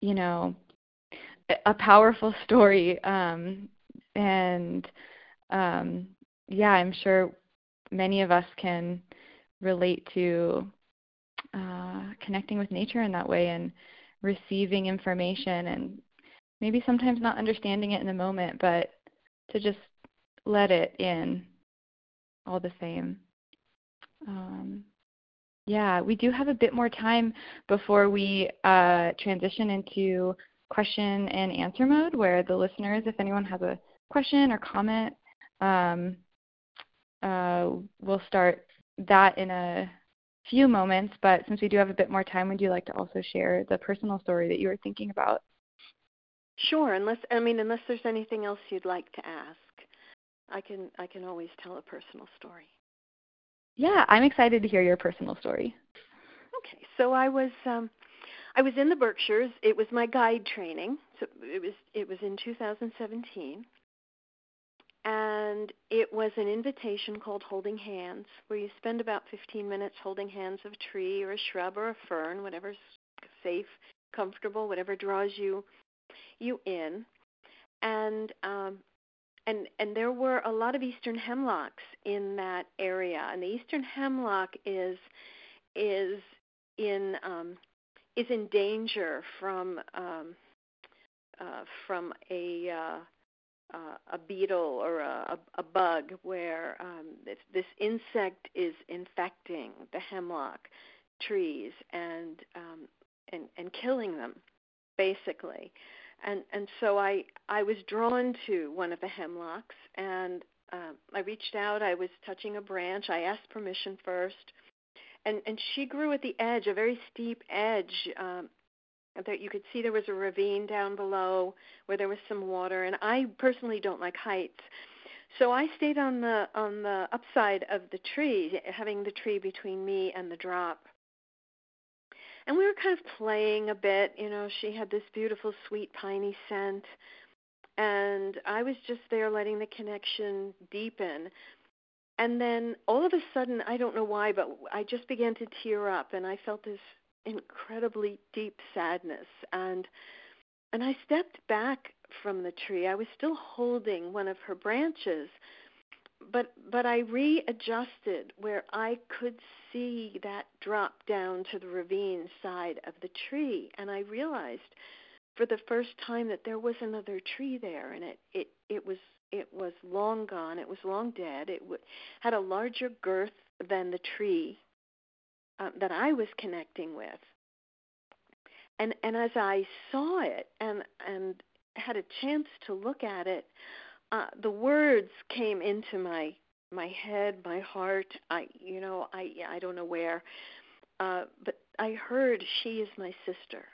you know, a powerful *laughs* story. Um, and um, yeah, I'm sure many of us can relate to uh, connecting with nature in that way and receiving information and maybe sometimes not understanding it in the moment, but to just let it in all the same. Um, yeah, we do have a bit more time before we uh, transition into question and answer mode, where the listeners, if anyone has a question or comment, um, uh, we'll start that in a few moments. But since we do have a bit more time, would you like to also share the personal story that you were thinking about? Sure, unless I mean unless there's anything else you'd like to ask. I can I can always tell a personal story. Yeah, I'm excited to hear your personal story. Okay, so I was um I was in the Berkshires. It was my guide training. So it was it was in 2017. And it was an invitation called Holding Hands, where you spend about 15 minutes holding hands of a tree or a shrub or a fern, whatever's safe, comfortable, whatever draws you you in, and um, and and there were a lot of eastern hemlocks in that area, and the eastern hemlock is is in um, is in danger from um, uh, from a uh, uh, a beetle or a, a, bug where um, this, this insect is infecting the hemlock trees and um, and and killing them basically and and so I I was drawn to one of the hemlocks, and uh, I reached out. I was touching a branch. I asked permission first, and and she grew at the edge, a very steep edge. Um, that you could see there was a ravine down below where there was some water, and I personally don't like heights. So I stayed on the on the upside of the tree, having the tree between me and the drop and we were kind of playing a bit. You know, she had this beautiful, sweet, piney scent, and I was just there letting the connection deepen. and then all of a sudden, I don't know why, but I just began to tear up, and I felt this incredibly deep sadness, and and I stepped back from the tree. I was still holding one of her branches, but but I readjusted where I could see that drop down to the ravine side of the tree, and I realized for the first time that there was another tree there, and it it it was it was long gone. It was long dead. It w- had a larger girth than the tree um, that I was connecting with. And and as I saw it and and had a chance to look at it, uh, the words came into my my head, my heart. I you know I I don't know where, uh, but I heard she is my sister.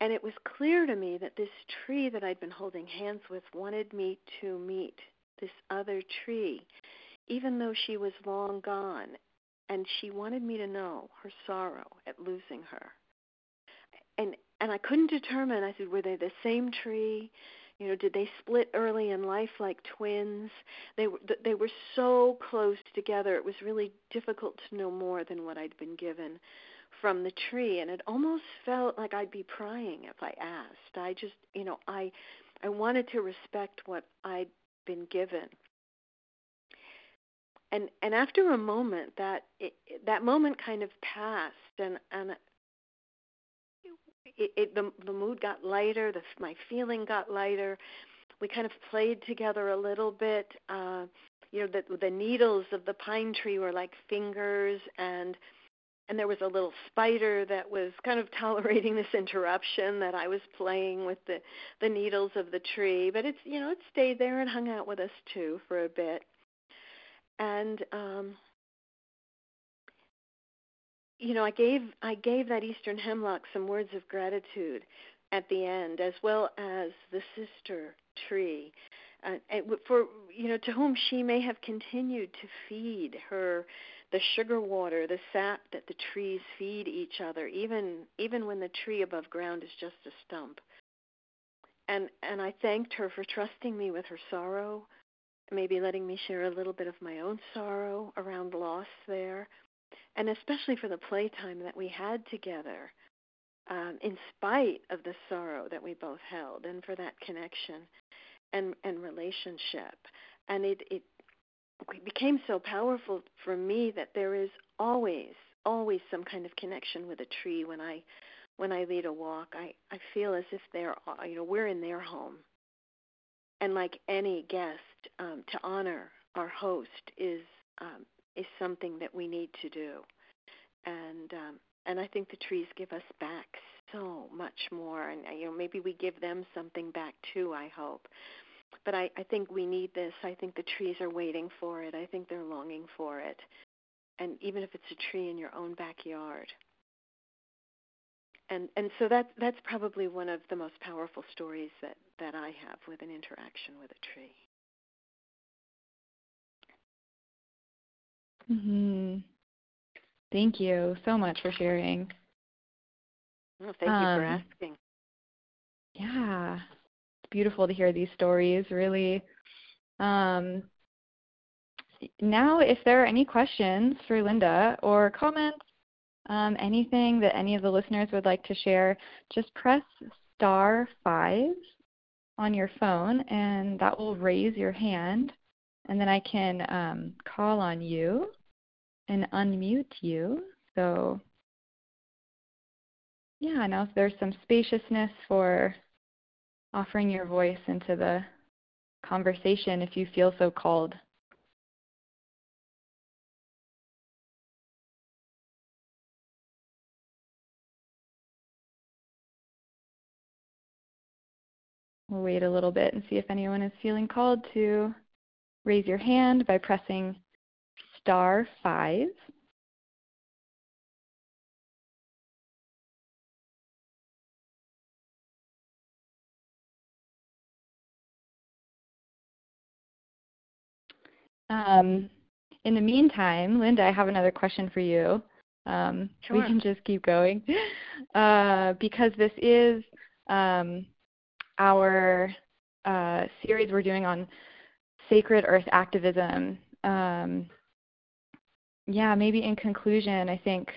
And it was clear to me that this tree that I'd been holding hands with wanted me to meet this other tree, even though she was long gone. And she wanted me to know her sorrow at losing her. And and I couldn't determine. I said, were they the same tree? You know, did they split early in life like twins? They were they were so close together. It was really difficult to know more than what I'd been given from the tree and it almost felt like I'd be prying if I asked. I just, you know, I I wanted to respect what I'd been given. And and after a moment that it, that moment kind of passed and and it, it the the mood got lighter, the my feeling got lighter. We kind of played together a little bit. Uh you know, the the needles of the pine tree were like fingers and and there was a little spider that was kind of *laughs* tolerating this interruption that I was playing with the the needles of the tree, but it's you know it stayed there and hung out with us too for a bit, and um, you know I gave I gave that eastern hemlock some words of gratitude at the end, as well as the sister tree, uh, for you know to whom she may have continued to feed her the sugar water, the sap that the trees feed each other, even even when the tree above ground is just a stump. And and I thanked her for trusting me with her sorrow, maybe letting me share a little bit of my own sorrow around loss there, and especially for the playtime that we had together, um, in spite of the sorrow that we both held, and for that connection and and relationship. And it it became so powerful for me that there is always always some kind of connection with a tree when I when I lead a walk. I I feel as if they're you know we're in their home, and like any guest, um, to honor our host is um, is something that we need to do, and um, and I think the trees give us back so much more, and you know maybe we give them something back too. I hope but I, I think we need this. I think the trees are waiting for it. I think they're longing for it. And even if it's a tree in your own backyard. And and so that's that's probably one of the most powerful stories that, that I have with an interaction with a tree. hmm Thank you so much for sharing. Oh, thank um, you for um, asking. Yeah, it's beautiful to hear these stories, really. Um, now, if there are any questions for Linda or comments, um, anything that any of the listeners would like to share, just press star five on your phone and that will raise your hand. And then I can um, call on you and unmute you. So, yeah, now if there's some spaciousness for offering your voice into the conversation if you feel so called. We'll wait a little bit and see if anyone is feeling called to raise your hand by pressing star 5. Um, in the meantime, Linda, I have another question for you. Um, sure. We can just keep going *laughs* uh, because this is um, our uh, series we're doing on sacred earth activism um, yeah, maybe in conclusion, I think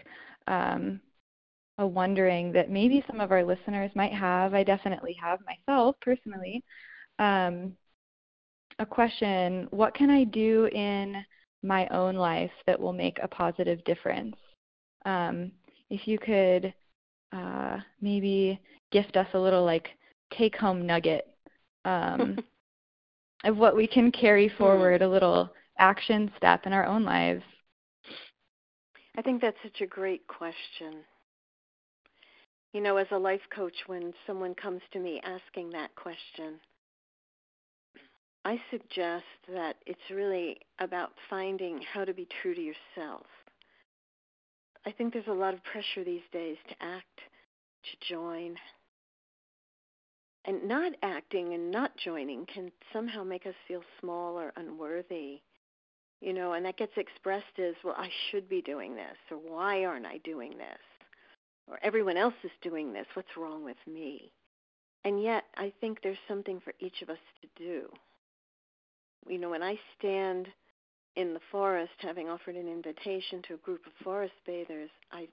um, a wondering that maybe some of our listeners might have, I definitely have myself personally, um, a question what can I do in my own life that will make a positive difference? Um, if you could uh, maybe gift us a little like take home nugget um, *laughs* of what we can carry hmm. forward, a little action step in our own lives. I think that's such a great question. You know, as a life coach, when someone comes to me asking that question, I suggest that it's really about finding how to be true to yourself. I think there's a lot of pressure these days to act, to join. And not acting and not joining can somehow make us feel small or unworthy you know, and that gets expressed as, well, I should be doing this, or why aren't I doing this? Or everyone else is doing this, what's wrong with me? And yet, I think there's something for each of us to do. You know, when I stand in the forest having offered an invitation to a group of forest bathers, I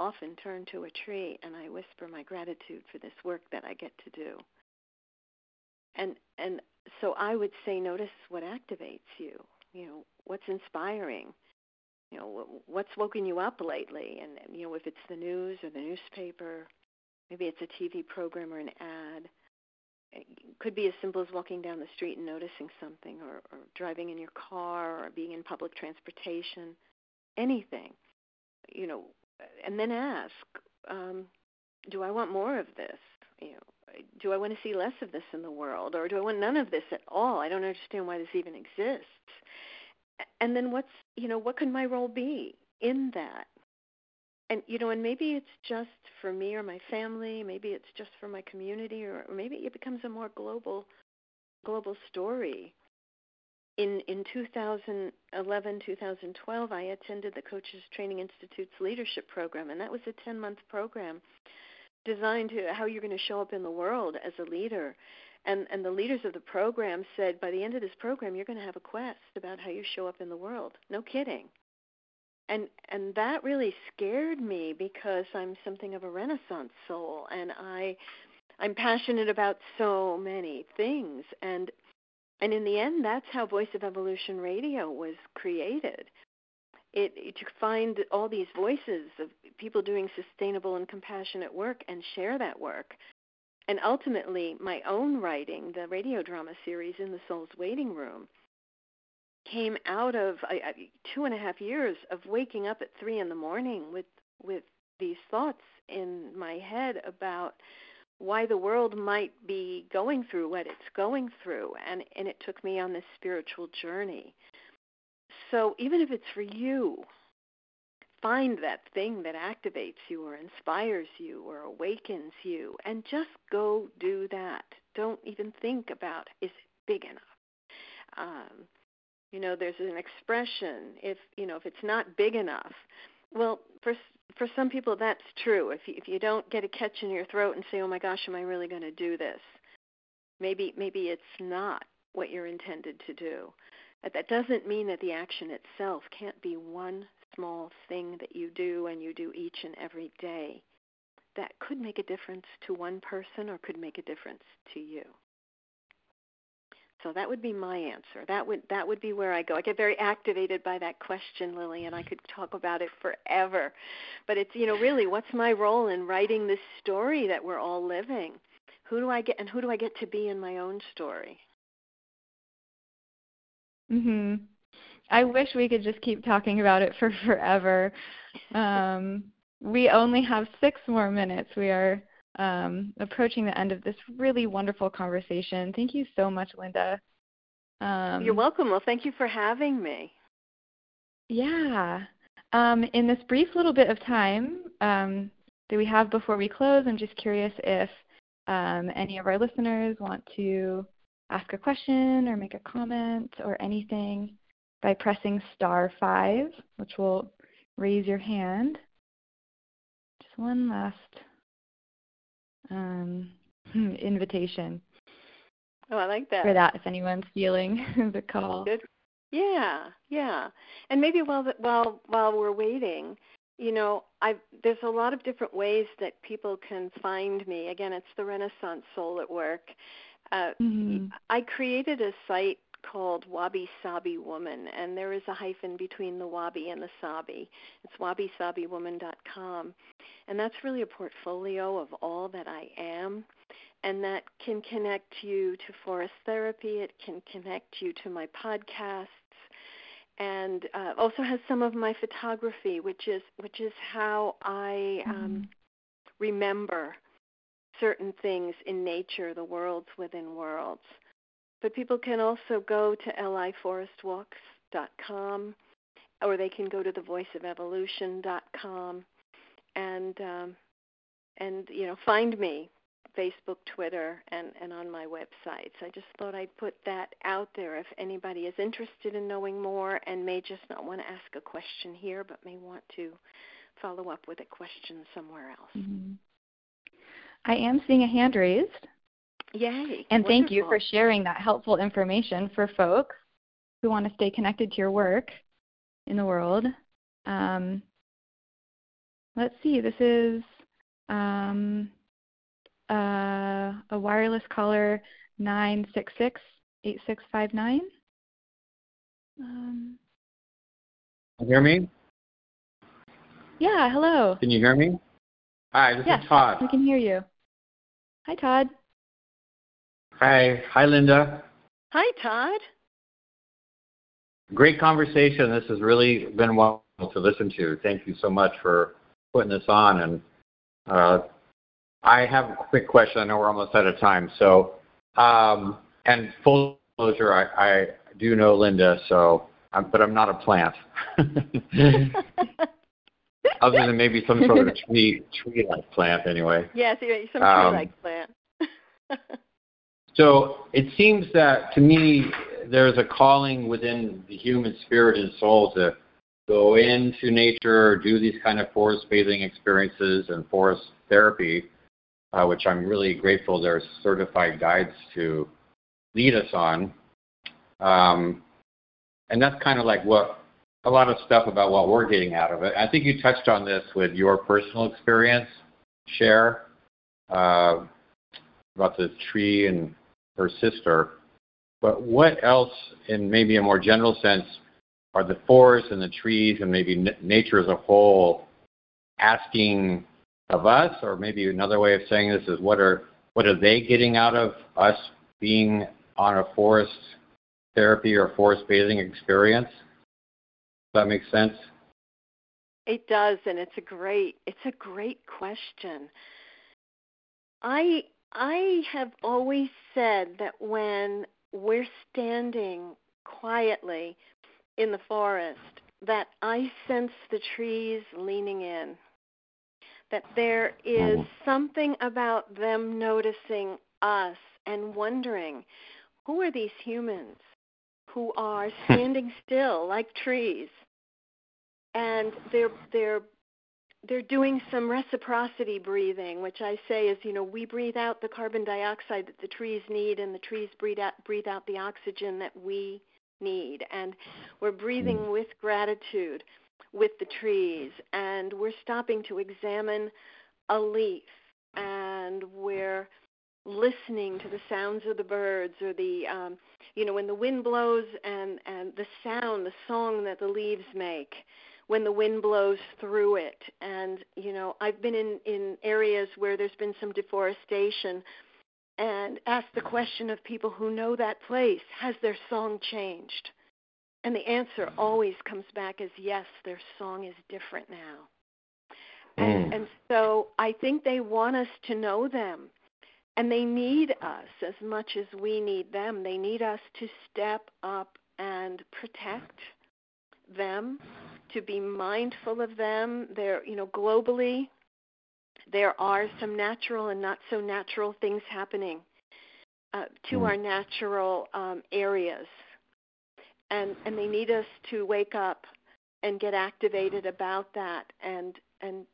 often turn to a tree and I whisper my gratitude for this work that I get to do. And and so I would say notice what activates you you know what's inspiring you know what's woken you up lately? And you know if it's the news or the newspaper maybe it's a tv program or an ad. It could be as simple as walking down the street and noticing something or, or driving in your car or being in public transportation anything. You know and then ask um, do i want more of this? You know do i want to see less of this in the world or do i want none of this at all? I don't understand why this even exists. And then what's you know what could my role be in that? And you know and maybe it's just for me or my family maybe it's just for my community or, or maybe it becomes a more global global story in in 2011 2012 I attended the Coaches Training Institute's leadership program and that was a 10 month program designed to how you're going to show up in the world as a leader. And and the leaders of the program said by the end of this program you're going to have a quest about how you show up in the world. No kidding. And and that really scared me because i'm something of a renaissance soul and i i'm passionate about so many things. And and in the end that's how voice of evolution radio was created. It, it to find all these voices of people doing sustainable and compassionate work and share that work. And ultimately my own writing, the radio drama series in the Soul's Waiting Room, came out of uh, two and a half years of waking up at three in the morning with with these thoughts in my head about why the world might be going through what it's going through and and it took me on this spiritual journey so even if it's for you find that thing that activates you or inspires you or awakens you and just go do that. Don't even think about is it big enough. Um, you know, there's an expression if you know if it's not big enough. Well, for for some people that's true. If you, if you don't get a catch in your throat and say, "Oh my gosh, am I really going to do this?" Maybe maybe it's not what you're intended to do. But that doesn't mean that the action itself can't be one small thing that you do and you do each and every day that could make a difference to one person or could make a difference to you. So that would be my answer. That would that would be where I go. I get very activated by that question, Lily, and I could talk about it forever. But it's you know really what's my role in writing this story that we're all living? Who do I get and who do I get to be in my own story? Mhm. I wish we could just keep talking about it for forever. *laughs* Um, we only have six more minutes. We are um, approaching the end of this really wonderful conversation. Thank you so much, Linda. Um, You're welcome. Well, thank you for having me. Yeah. Um, in this brief little bit of time um, that we have before we close, I'm just curious if um, any of our listeners want to ask a question or make a comment or anything by pressing star five, which will raise your hand. Just one last um, *laughs* invitation. Oh, I like that. For that, if anyone's feeling *laughs* the call. Good, Yeah, yeah. And maybe while the, while while we're waiting, you know, I there's a lot of different ways that people can find me. Again, it's the Renaissance Soul at Work. Uh, mm-hmm. I created a site called Wabi Sabi Woman, and there is a hyphen between the Wabi and the Sabi. It's wabisabiwoman.com, and that's really a portfolio of all that I am, and that can connect you to forest therapy. It can connect you to my podcasts, and uh, also has some of my photography, which is which is how I um, mm-hmm. remember certain things in nature, the worlds within worlds. But people can also go to liforestwalks.com or they can go to thevoiceofevolution.com and um, and you know find me Facebook, Twitter, and and on my websites. I just thought I'd put that out there if anybody is interested in knowing more and may just not want to ask a question here, but may want to follow up with a question somewhere else. Mm-hmm. I am seeing a hand raised. Yay. And Wonderful. thank you for sharing that helpful information for folks who want to stay connected to your work in the world. Um, let's see, this is um, uh, a wireless caller 966 8659. Um, you hear me? Yeah, hello. Can you hear me? Hi, this yes, is Todd. We can hear you. Hi, Todd. Hi. Hi, Linda. Hi, Todd. Great conversation. This has really been wonderful to listen to. Thank you so much for putting this on. And uh, I have a quick question. I know we're almost out of time. So, um, and full disclosure, I, I do know Linda, so, I'm, but I'm not a plant. *laughs* Other than maybe some sort of tree tree-like plant, anyway. Yes, some tree-like um, plant. *laughs* So it seems that to me, there's a calling within the human spirit and soul to go into nature, do these kind of forest bathing experiences and forest therapy, uh, which I'm really grateful there's certified guides to lead us on. Um, and that's kind of like what a lot of stuff about what we're getting out of it. I think you touched on this with your personal experience, share uh, about the tree and her sister. But what else, in maybe a more general sense, are the forests and the trees and maybe n- nature as a whole asking of us? Or maybe another way of saying this is what are what are they getting out of us being on a forest therapy or forest bathing experience? Does that make sense? It does, and it's a great it's a great question. I I have always said that when we're standing quietly in the forest, that I sense the trees leaning in. That there is mm-hmm. something about them noticing us and wondering who are these humans who are *laughs* standing still like trees and they're they're they're doing some reciprocity breathing, which I say is, you know, we breathe out the carbon dioxide that the trees need, and the trees breathe out, breathe out the oxygen that we need. And we're breathing mm. with gratitude with the trees, and we're stopping to examine a leaf, and we're listening to the sounds of the birds or the um you know when the wind blows and and the sound the song that the leaves make when the wind blows through it. And you know, I've been in in areas where there's been some deforestation and asked the question of people who know that place, has their song changed? And the answer always comes back as yes, their song is different now. And, mm. and so I think they want us to know them. And they need us as much as we need them. They need us to step up and protect them to be mindful of them. There, you know, globally, there are some natural and not so natural things happening uh, to mm. our natural um, areas, and and they need us to wake up and get activated about that and and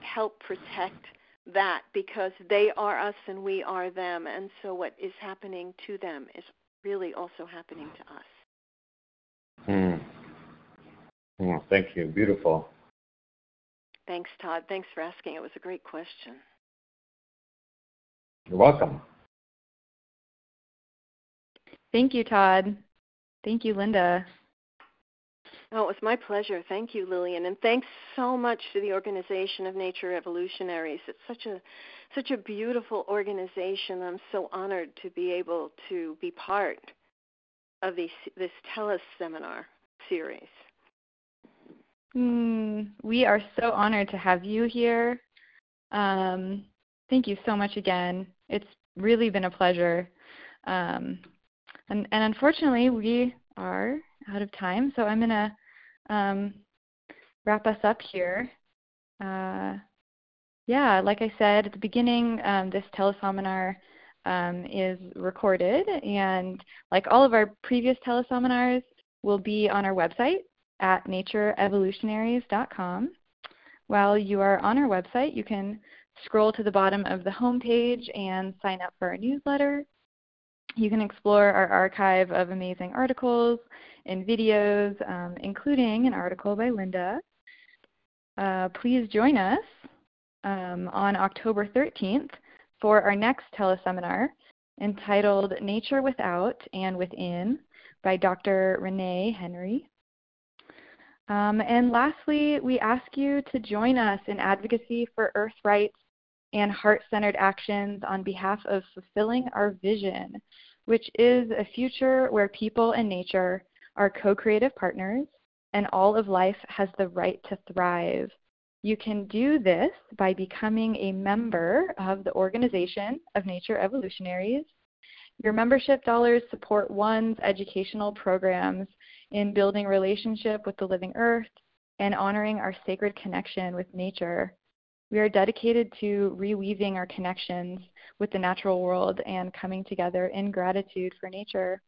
help protect that because they are us and we are them, and so what is happening to them is really also happening to us. Hmm. Hmm. Thank you. Beautiful. Thanks, Todd. Thanks for asking. It was a great question. You're welcome. Thank you, Todd. Thank you, Linda. Oh, it was my pleasure. Thank you, Lillian, and thanks so much to the Organization of Nature Evolutionaries. It's such a such a beautiful organization. I'm so honored to be able to be part of these, this TELUS seminar series. Mm, we are so honored to have you here. Um, thank you so much again. It's really been a pleasure. Um, and, and unfortunately, we are out of time, so I'm going to um, wrap us up here. Uh, yeah, like I said at the beginning, um, this teleseminar um, is recorded, and like all of our previous teleseminars, will be on our website at natureevolutionaries.com. While you are on our website, you can scroll to the bottom of the homepage and sign up for our newsletter. You can explore our archive of amazing articles and videos, um, including an article by Linda. Uh, please join us um, on October 13th for our next teleseminar entitled Nature Without and Within by Dr. Renee Henry. Um, and lastly, we ask you to join us in advocacy for Earth rights and heart centered actions on behalf of fulfilling our vision, which is a future where people and nature are co creative partners and all of life has the right to thrive. You can do this by becoming a member of the Organization of Nature Evolutionaries. Your membership dollars support ONE's educational programs in building relationship with the living earth and honoring our sacred connection with nature. We are dedicated to reweaving our connections with the natural world and coming together in gratitude for nature.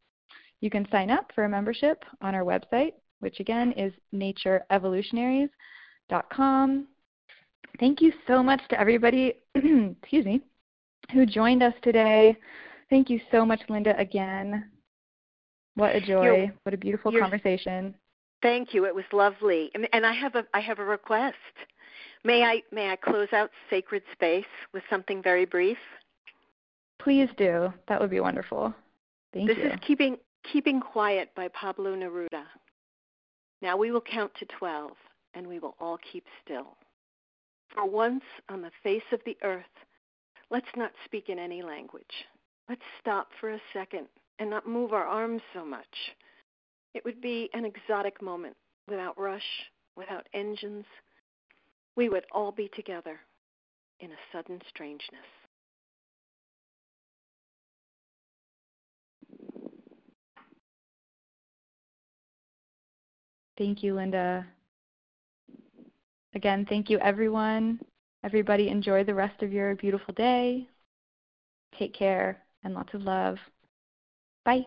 You can sign up for a membership on our website, which again is natureevolutionaries.com. Thank you so much to everybody, *clears throat* excuse me, who joined us today. Thank you so much, Linda, again. What a joy. You're, what a beautiful conversation. Thank you. It was lovely. And I have a I have a request. May I may I close out sacred space with something very brief? Please do. That would be wonderful. Thank this you. This is keeping keeping quiet by Pablo Neruda. Now we will count to 12 and we will all keep still. For once on the face of the earth, let's not speak in any language. Let's stop for a second and not move our arms so much. It would be an exotic moment without rush, without engines. We would all be together in a sudden strangeness. Thank you, Linda. Again, thank you, everyone. Everybody, enjoy the rest of your beautiful day. Take care and lots of love. Bye.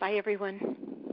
Bye, everyone.